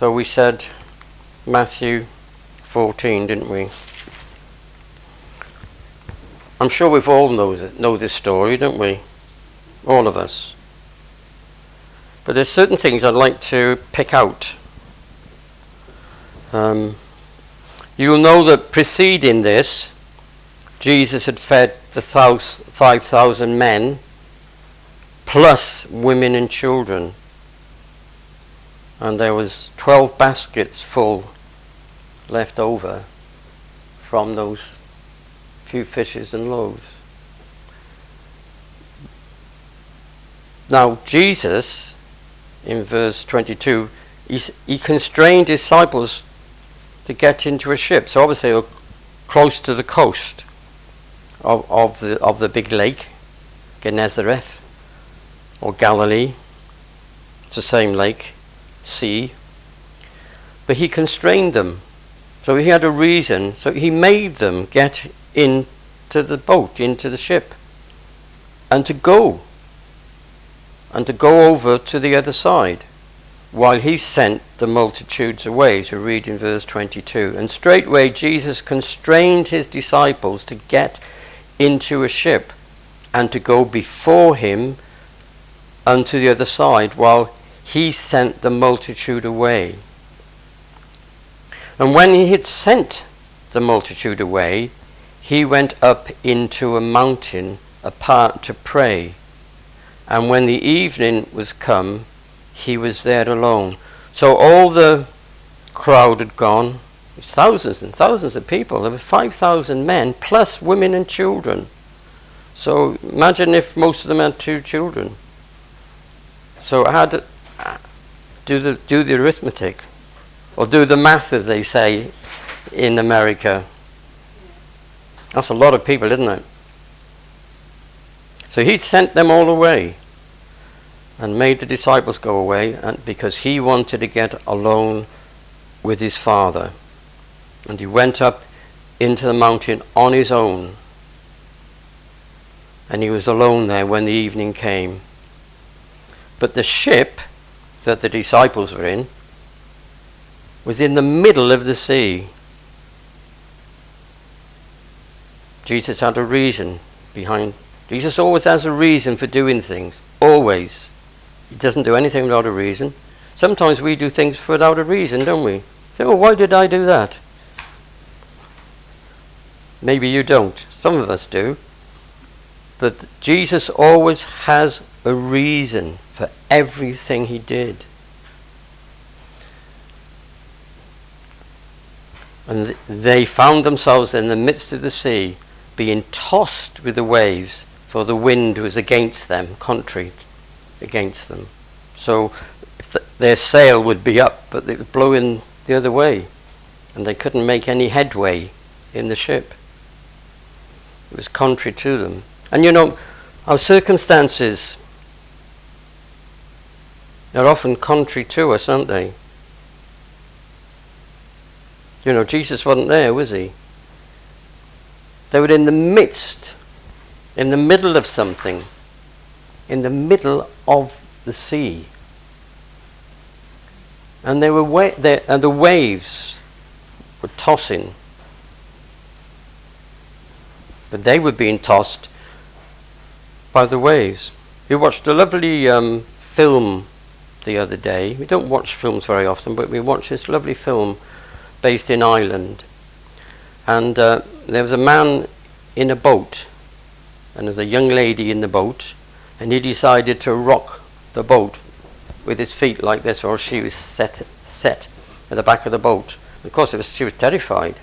So we said Matthew 14, didn't we? I'm sure we've all know, know this story, don't we? All of us. But there's certain things I'd like to pick out. Um, you'll know that preceding this, Jesus had fed the 5,000 men plus women and children. And there was 12 baskets full left over from those few fishes and loaves. Now, Jesus, in verse 22, he, he constrained disciples to get into a ship. So obviously, they were close to the coast of, of, the, of the big lake, Gennesaret, or Galilee. It's the same lake, sea. But he constrained them. So he had a reason. So he made them get into the boat, into the ship, and to go and to go over to the other side, while he sent the multitudes away, to read in verse 22. And straightway Jesus constrained his disciples to get into a ship and to go before him unto the other side, while he sent the multitude away. And when he had sent the multitude away, he went up into a mountain apart to pray. And when the evening was come, he was there alone. So all the crowd had gone. It's Thousands and thousands of people. There were 5,000 men, plus women and children. So imagine if most of them had two children. So how do, do the, do the arithmetic? Or do the math, as they say in America. That's a lot of people, isn't it? So he sent them all away and made the disciples go away and because he wanted to get alone with his father. And he went up into the mountain on his own. And he was alone there when the evening came. But the ship that the disciples were in was in the middle of the sea. Jesus had a reason behind. Jesus always has a reason for doing things. Always. He doesn't do anything without a reason. Sometimes we do things without a reason, don't we? Say, oh, why did I do that? Maybe you don't. Some of us do. But Jesus always has a reason for everything he did. And they found themselves in the midst of the sea, being tossed with the waves, for the wind was against them, contrary against them. So th- their sail would be up, but it would blow in the other way, and they couldn't make any headway in the ship. It was contrary to them. And you know, our circumstances are often contrary to us, aren't they? You know, Jesus wasn't there, was he? They were in the midst, in the middle of something in the middle of the sea. And they were wa- they, and the waves were tossing. But they were being tossed by the waves. We watched a lovely um, film the other day. We don't watch films very often, but we watched this lovely film based in Ireland. And uh, there was a man in a boat, and there was a young lady in the boat, and he decided to rock the boat with his feet like this, or she was set set at the back of the boat. Of course, was, she was terrified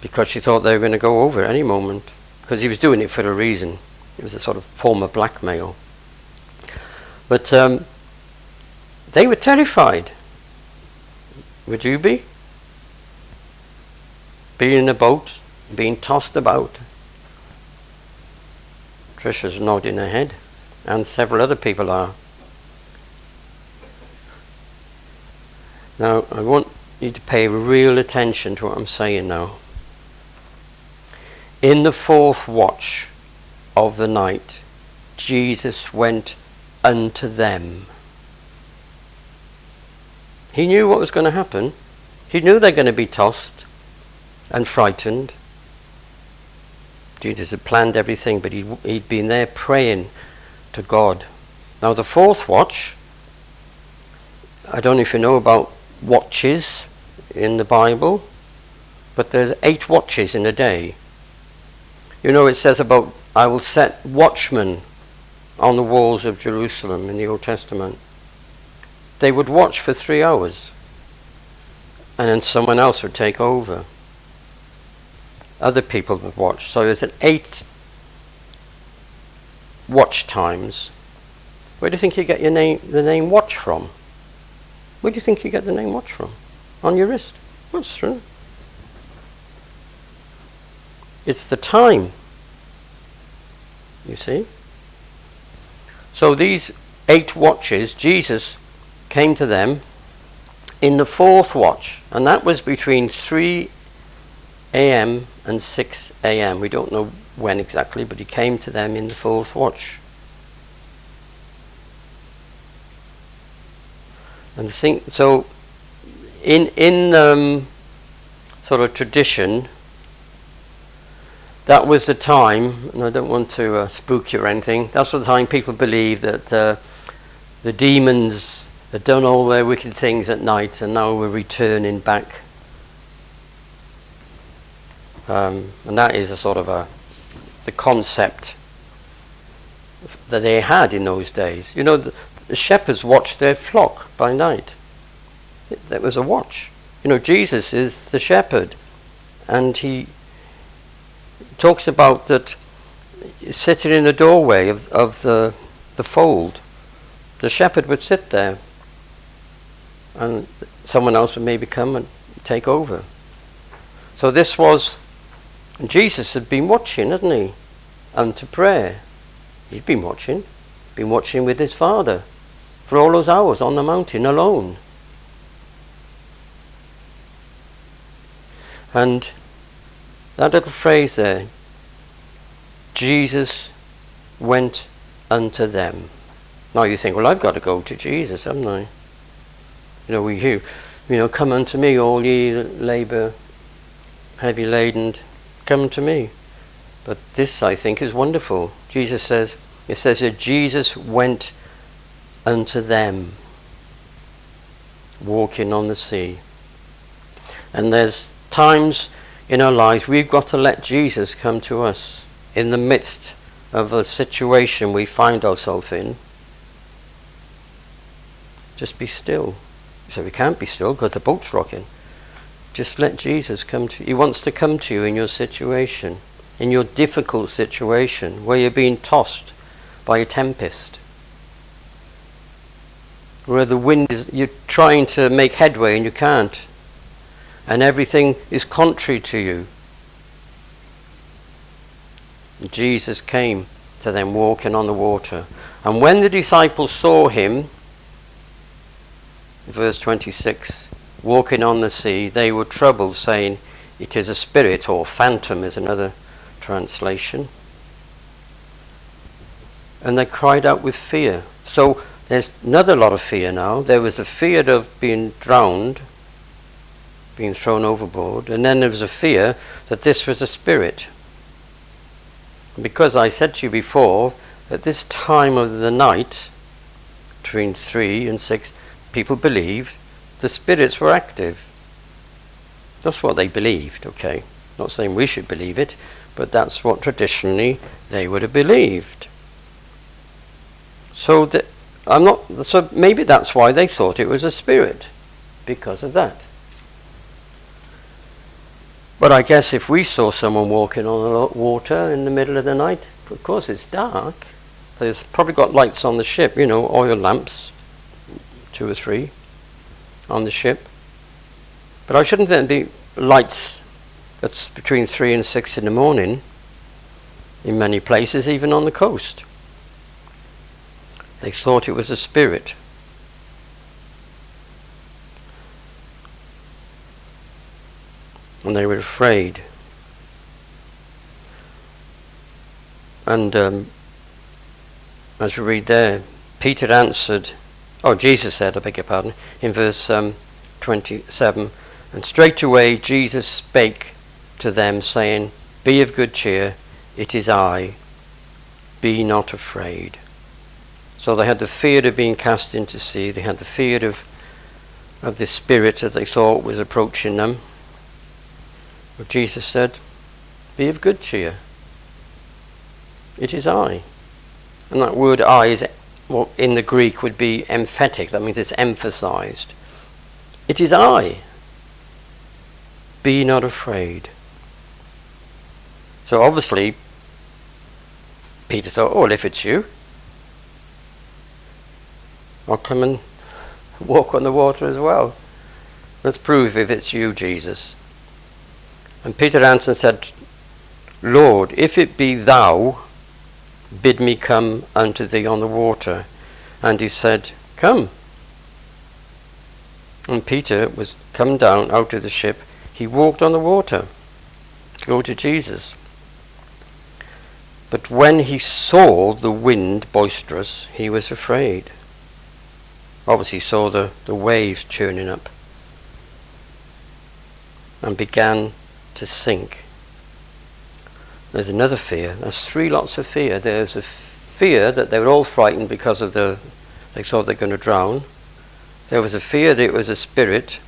because she thought they were going to go over at any moment because he was doing it for a reason. It was a sort of form of blackmail. But um, they were terrified. Would you be? Being in a boat, being tossed about. Trisha's nodding her head, and several other people are. Now, I want you to pay real attention to what I'm saying now. In the fourth watch of the night, Jesus went unto them. He knew what was going to happen. He knew they're going to be tossed and frightened. Jesus had planned everything, but he'd, he'd been there praying to God. Now, the fourth watch, I don't know if you know about watches in the Bible, but there's eight watches in a day. You know, it says about, I will set watchmen on the walls of Jerusalem in the Old Testament. They would watch for three hours, and then someone else would take over other people would watch. So there's an eight watch times. Where do you think you get your name, the name watch from? Where do you think you get the name watch from? On your wrist. What's true? It's the time. You see? So these eight watches, Jesus came to them in the fourth watch, and that was between 3 a.m. and 6 a.m. We don't know when exactly, but he came to them in the fourth watch. And think so. In in um, sort of tradition, that was the time, and I don't want to uh, spook you or anything. That's the time people believe that uh, the demons had done all their wicked things at night, and now were returning back um, and that is a sort of a the concept that they had in those days. You know, the, the shepherds watched their flock by night. It, that was a watch. You know, Jesus is the shepherd, and he talks about that sitting in the doorway of, of the the fold. The shepherd would sit there, and someone else would maybe come and take over. So this was Jesus had been watching, hadn't he? Unto prayer. He'd been watching. Been watching with his father for all those hours on the mountain alone. And that little phrase there, Jesus went unto them. Now you think, well, I've got to go to Jesus, haven't I? You know, we hear, you know, come unto me, all ye labour heavy laden, Come to me. But this, I think, is wonderful. Jesus says, it says that Jesus went unto them, walking on the sea. And there's times in our lives we've got to let Jesus come to us in the midst of a situation we find ourselves in. Just be still. So we can't be still because the boat's rocking. Just let Jesus come to you. He wants to come to you in your situation, in your difficult situation where you're being tossed by a tempest, where the wind is, you're trying to make headway and you can't, and everything is contrary to you. Jesus came to them walking on the water. And when the disciples saw him, verse 26, walking on the sea, they were troubled, saying, It is a spirit, or phantom is another translation. And they cried out with fear. So there's another lot of fear now. There was the fear of being drowned, being thrown overboard, and then there was a fear that this was a spirit. Because I said to you before, at this time of the night, between three and six, people believed the spirits were active. That's what they believed, okay? Not saying we should believe it, but that's what traditionally they would have believed. So that I'm not so maybe that's why they thought it was a spirit because of that. But I guess if we saw someone walking on the water in the middle of the night, of course it's dark. There's probably got lights on the ship, you know, oil lamps, two or three on the ship. But I shouldn't then be lights that's between three and six in the morning in many places, even on the coast. They thought it was a spirit. And they were afraid. And um, as we read there, Peter answered, Oh, Jesus said, I beg your pardon, in verse um, 27. And straightway Jesus spake to them, saying, Be of good cheer, it is I, be not afraid. So they had the fear of being cast into sea, they had the fear of, of the spirit that they thought was approaching them. But Jesus said, Be of good cheer, it is I. And that word I is well, in the Greek would be emphatic, that means it's emphasized. It is I. Be not afraid. So obviously, Peter thought, oh, well, if it's you, I'll come and walk on the water as well. Let's prove if it's you, Jesus. And Peter answered and said, Lord, if it be thou, bid me come unto thee on the water. And he said, Come. And Peter was come down out of the ship. He walked on the water to go to Jesus. But when he saw the wind boisterous, he was afraid. Obviously, he saw the, the waves churning up and began to sink. There's another fear. There's three lots of fear. There's a fear that they were all frightened because of the, they thought they're going to drown. There was a fear that it was a spirit.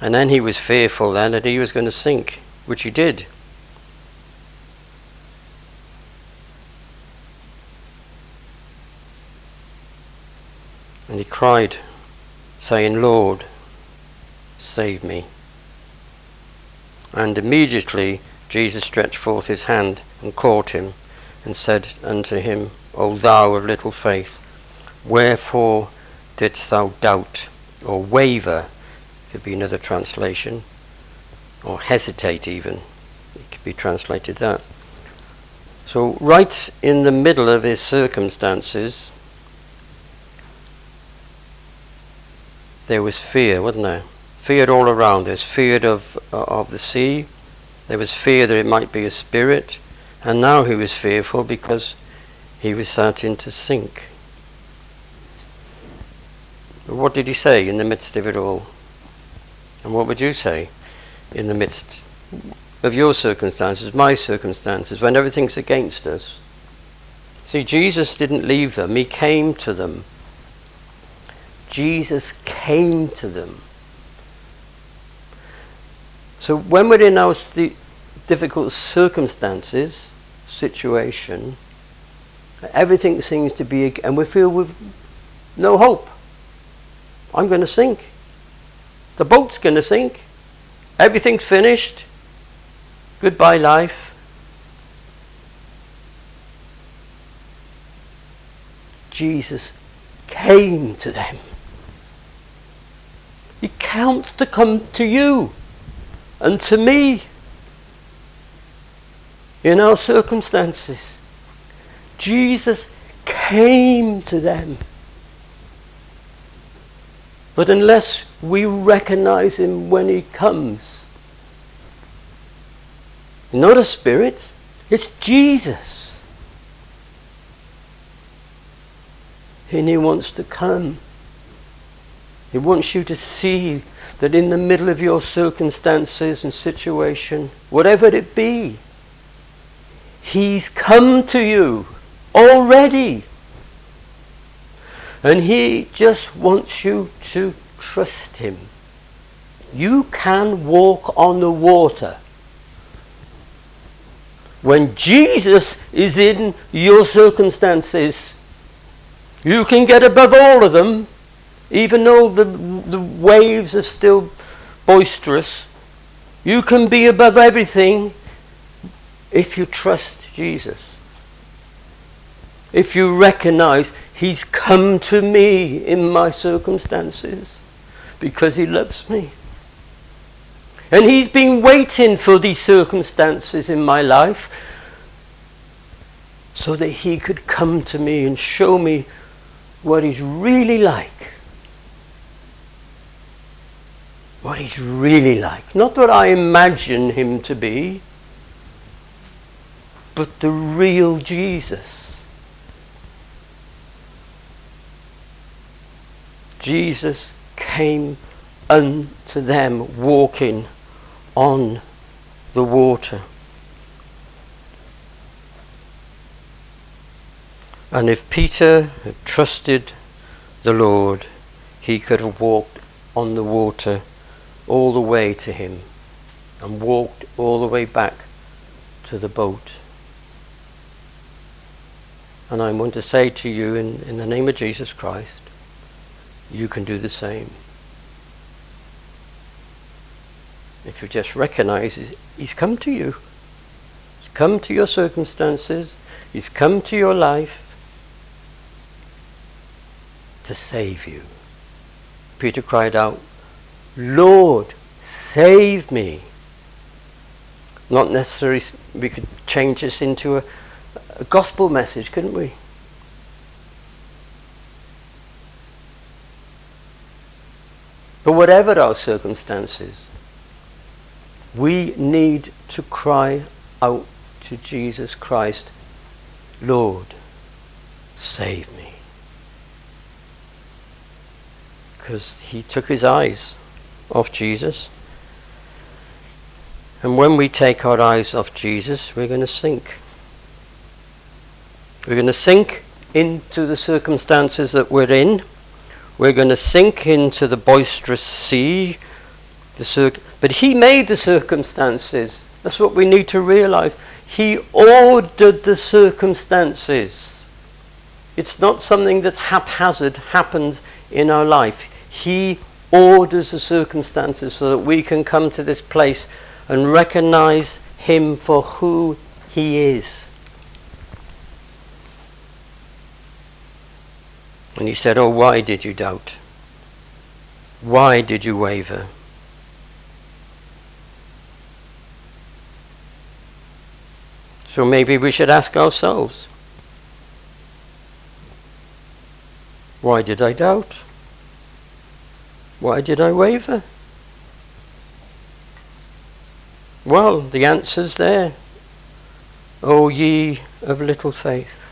And then he was fearful then that he was going to sink, which he did. And he cried, saying, Lord, save me. And immediately Jesus stretched forth his hand and caught him and said unto him, O thou of little faith, wherefore didst thou doubt or waver? Could be another translation, or hesitate even. It could be translated that. So, right in the middle of his circumstances, there was fear, wasn't there? Fear all around. There's feared of, uh, of the sea. There was fear that it might be a spirit. And now he was fearful because he was starting to sink. But what did he say in the midst of it all? And what would you say in the midst of your circumstances, my circumstances, when everything's against us? See, Jesus didn't leave them, he came to them. Jesus came to them. So when we're in our difficult circumstances, situation, everything seems to be, and we feel we've no hope. I'm going to sink. The boat's going to sink. Everything's finished. Goodbye, life. Jesus came to them. He counts to come to you and to me in our circumstances. Jesus came to them. But unless we recognize him when he comes, not a spirit, it's Jesus. And he wants to come. He wants you to see that in the middle of your circumstances and situation, whatever it be, He's come to you already. And He just wants you to trust Him. You can walk on the water. When Jesus is in your circumstances, you can get above all of them, even though the, the waves are still boisterous. You can be above everything if you trust Jesus, if you recognize He's come to me in my circumstances because He loves me. And He's been waiting for these circumstances in my life so that He could come to me and show me what He's really like. What He's really like. Not what I imagine Him to be but the real Jesus. Jesus came unto them walking on the water. And if Peter had trusted the Lord, he could have walked on the water all the way to him and walked all the way back to the boat. And I want to say to you, in, in the name of Jesus Christ, you can do the same. If you just recognize He's come to you, He's come to your circumstances, He's come to your life to save you. Peter cried out, Lord, save me. Not necessarily, we could change this into a, a gospel message, couldn't we? But whatever our circumstances, we need to cry out to Jesus Christ, Lord, save me. Because he took his eyes off Jesus. And when we take our eyes off Jesus, we're going to sink. We're going to sink into the circumstances that we're in. We're going to sink into the boisterous sea. The cir- but He made the circumstances. That's what we need to realize. He ordered the circumstances. It's not something that haphazard happens in our life. He orders the circumstances so that we can come to this place and recognize Him for who He is. And he said, Oh, why did you doubt? Why did you waver? So maybe we should ask ourselves why did I doubt? Why did I waver? Well, the answer's there. O ye of little faith.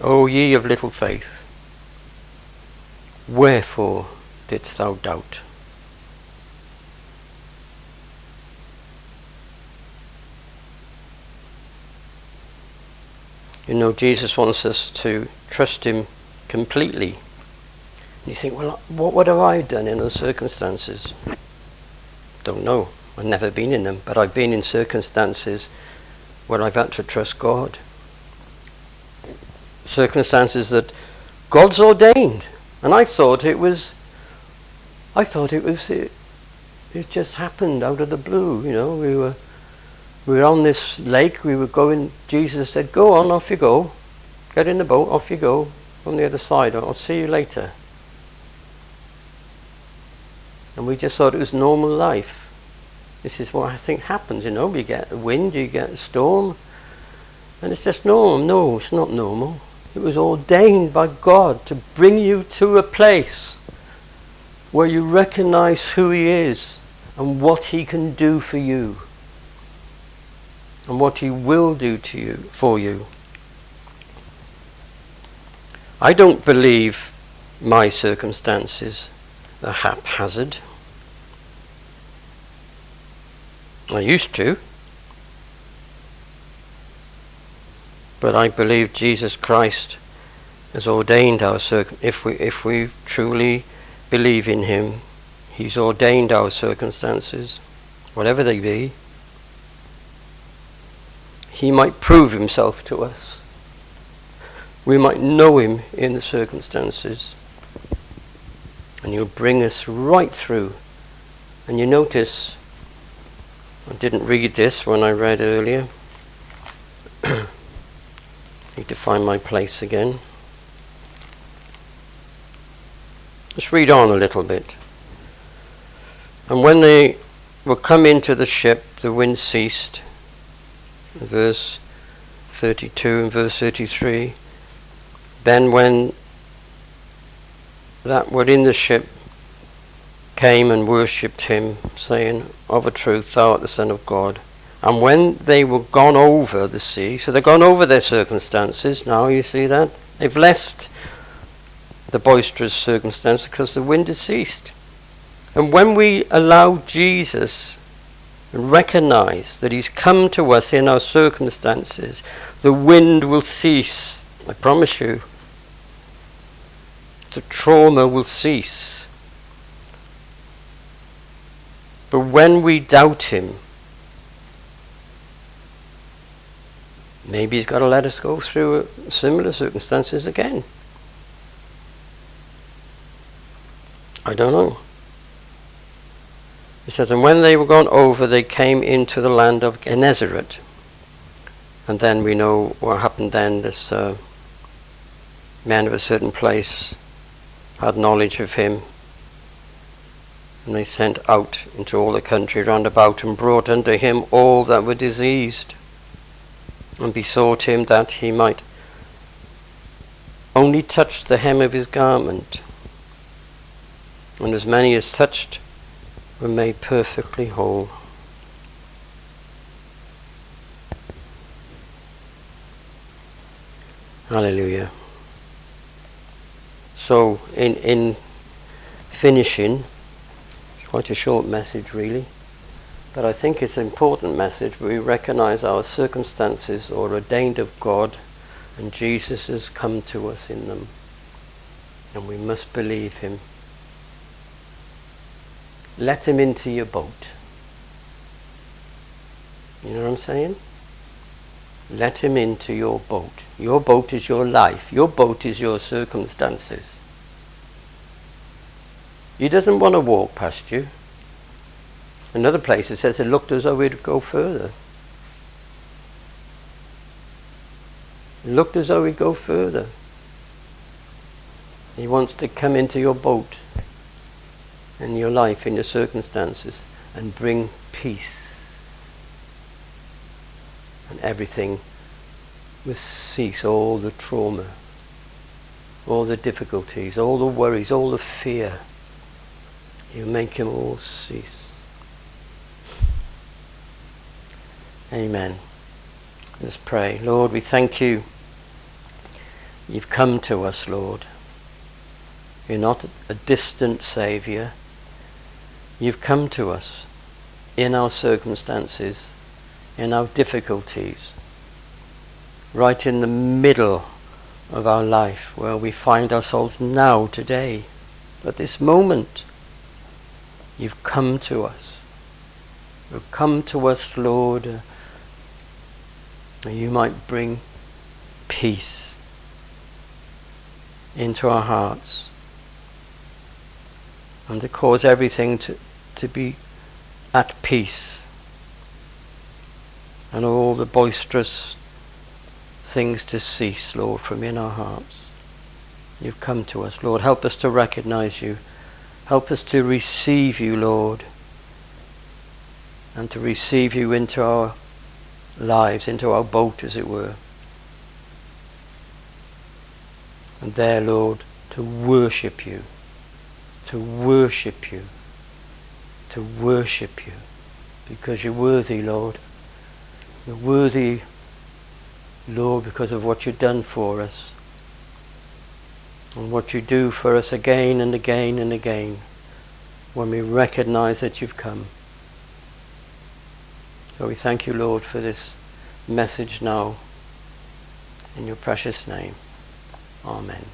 O ye of little faith, wherefore didst thou doubt? You know, Jesus wants us to trust Him completely. And you think, well, what, what have I done in those circumstances? Don't know. I've never been in them, but I've been in circumstances where I've had to trust God. Circumstances that God's ordained. And I thought it was, I thought it was, it, it just happened out of the blue, you know. We were we were on this lake, we were going, Jesus said, Go on, off you go. Get in the boat, off you go. On the other side, I'll see you later. And we just thought it was normal life. This is what I think happens, you know. You get a wind, you get a storm, and it's just normal. No, it's not normal. It was ordained by God to bring you to a place where you recognize who He is and what He can do for you and what he will do to you for you. I don't believe my circumstances are haphazard. I used to. But I believe Jesus Christ has ordained our circum if we if we truly believe in him, he's ordained our circumstances, whatever they be he might prove himself to us. We might know him in the circumstances. And he'll bring us right through. And you notice, I didn't read this when I read earlier. Need to find my place again. Let's read on a little bit. And when they were come into the ship, the wind ceased, verse 32 and verse 33. Then when that were in the ship came and worshipped him, saying, Of a truth, thou art the Son of God. And when they were gone over the sea, so they've gone over their circumstances now, you see that? They've left the boisterous circumstance because the wind has ceased. And when we allow Jesus and recognize that He's come to us in our circumstances, the wind will cease. I promise you. The trauma will cease. But when we doubt Him, maybe He's got to let us go through similar circumstances again. I don't know. He says, And when they were gone over, they came into the land of Gennesaret. And then we know what happened then. This uh, man of a certain place had knowledge of him. And they sent out into all the country round about and brought unto him all that were diseased, and besought him that he might only touch the hem of his garment. And as many as touched were made perfectly whole. Hallelujah. So, in, in finishing, it's quite a short message really, but I think it's an important message. We recognize our circumstances are ordained of God, and Jesus has come to us in them, and we must believe Him. Let Him into your boat. You know what I'm saying? Let him into your boat. Your boat is your life. Your boat is your circumstances. He doesn't want to walk past you. Another place it says it looked as though he'd go further. It looked as though he'd go further. He wants to come into your boat and your life, and your circumstances, and bring peace everything must cease, all the trauma, all the difficulties, all the worries, all the fear. You make them all cease. Amen. Let's pray. Lord, we thank you. You've come to us, Lord. You're not a distant Saviour. You've come to us in our circumstances in our difficulties, right in the middle of our life where we find ourselves now, today, at this moment. You've come to us. You've come to us, Lord, that you might bring peace into our hearts and to cause everything to, to be at peace and all the boisterous things to cease, Lord, from in our hearts. You've come to us, Lord. Help us to recognize you. Help us to receive you, Lord, and to receive you into our lives, into our boat, as it were. And there, Lord, to worship you, to worship you, to worship you, because you're worthy, Lord. You're worthy, Lord, because of what you've done for us and what you do for us again and again and again when we recognize that you've come. So we thank you, Lord, for this message now. In your precious name. Amen.